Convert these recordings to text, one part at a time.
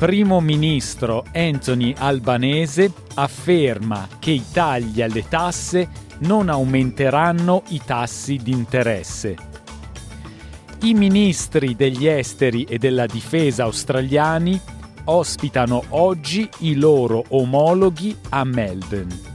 primo ministro Anthony Albanese afferma che i tagli alle tasse non aumenteranno i tassi di interesse. I ministri degli esteri e della difesa australiani ospitano oggi i loro omologhi a Melbourne.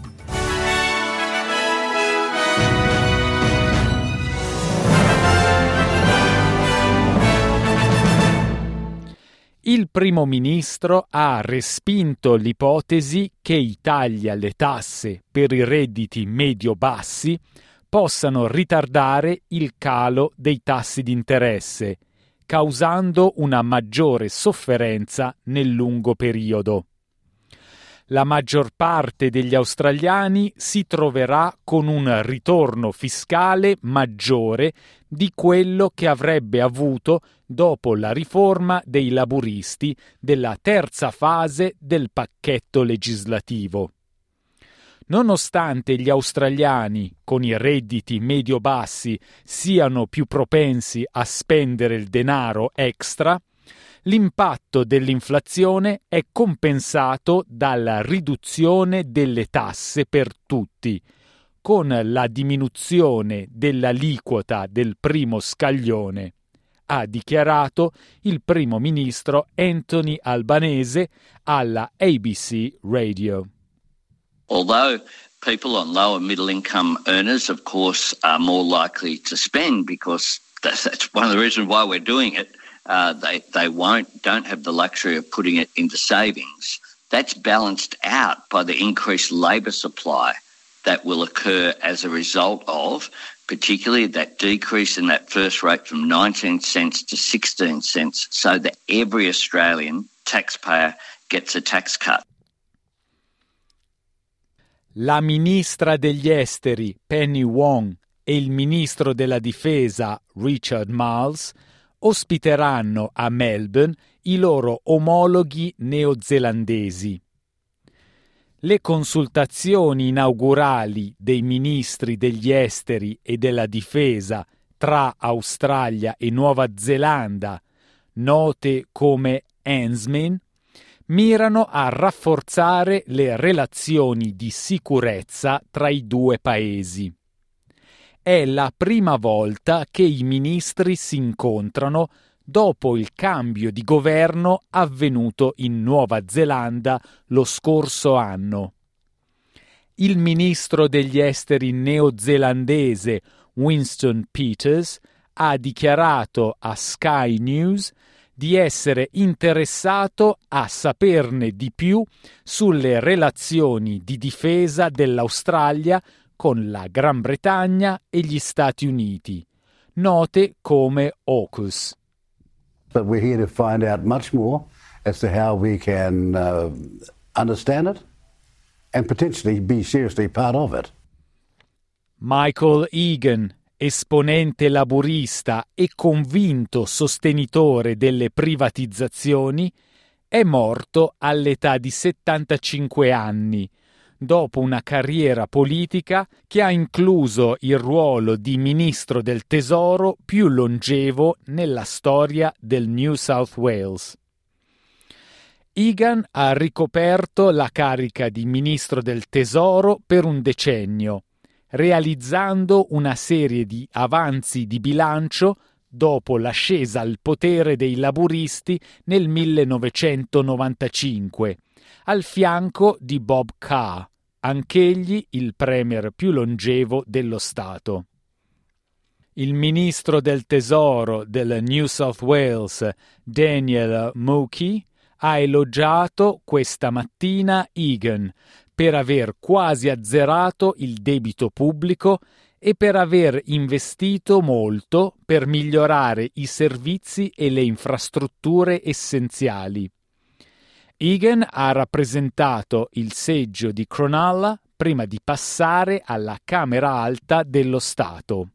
Il primo ministro ha respinto l'ipotesi che i tagli alle tasse per i redditi medio-bassi possano ritardare il calo dei tassi di interesse causando una maggiore sofferenza nel lungo periodo. La maggior parte degli australiani si troverà con un ritorno fiscale maggiore di quello che avrebbe avuto dopo la riforma dei laburisti della terza fase del pacchetto legislativo. Nonostante gli australiani con i redditi medio-bassi siano più propensi a spendere il denaro extra, l'impatto dell'inflazione è compensato dalla riduzione delle tasse per tutti, con la diminuzione dell'aliquota del primo scaglione, ha dichiarato il primo ministro Anthony Albanese alla ABC Radio. Although people on lower middle income earners, of course, are more likely to spend because that's, that's one of the reasons why we're doing it. Uh, they they won't don't have the luxury of putting it into savings. That's balanced out by the increased labour supply that will occur as a result of particularly that decrease in that first rate from 19 cents to 16 cents so that every Australian taxpayer gets a tax cut. la ministra degli esteri Penny Wong e il ministro della difesa Richard Marles ospiteranno a Melbourne i loro omologhi neozelandesi. Le consultazioni inaugurali dei ministri degli esteri e della difesa tra Australia e Nuova Zelanda, note come ANZMEN, mirano a rafforzare le relazioni di sicurezza tra i due paesi. È la prima volta che i ministri si incontrano dopo il cambio di governo avvenuto in Nuova Zelanda lo scorso anno. Il ministro degli esteri neozelandese Winston Peters ha dichiarato a Sky News di essere interessato a saperne di più sulle relazioni di difesa dell'Australia con la Gran Bretagna e gli Stati Uniti, note come AUKUS. But we're here to find out much more as to how we can uh, understand it and potentially be seriously part of it. Michael Egan, esponente laburista e convinto sostenitore delle privatizzazioni, è morto all'età di 75 anni, dopo una carriera politica che ha incluso il ruolo di ministro del tesoro più longevo nella storia del New South Wales. Egan ha ricoperto la carica di ministro del tesoro per un decennio realizzando una serie di avanzi di bilancio dopo l'ascesa al potere dei laburisti nel 1995 al fianco di Bob Carr, anch'egli il premier più longevo dello Stato. Il ministro del tesoro del New South Wales, Daniel Mookie, ha elogiato questa mattina Egan per aver quasi azzerato il debito pubblico e per aver investito molto per migliorare i servizi e le infrastrutture essenziali. Egan ha rappresentato il seggio di Cronulla prima di passare alla Camera Alta dello Stato.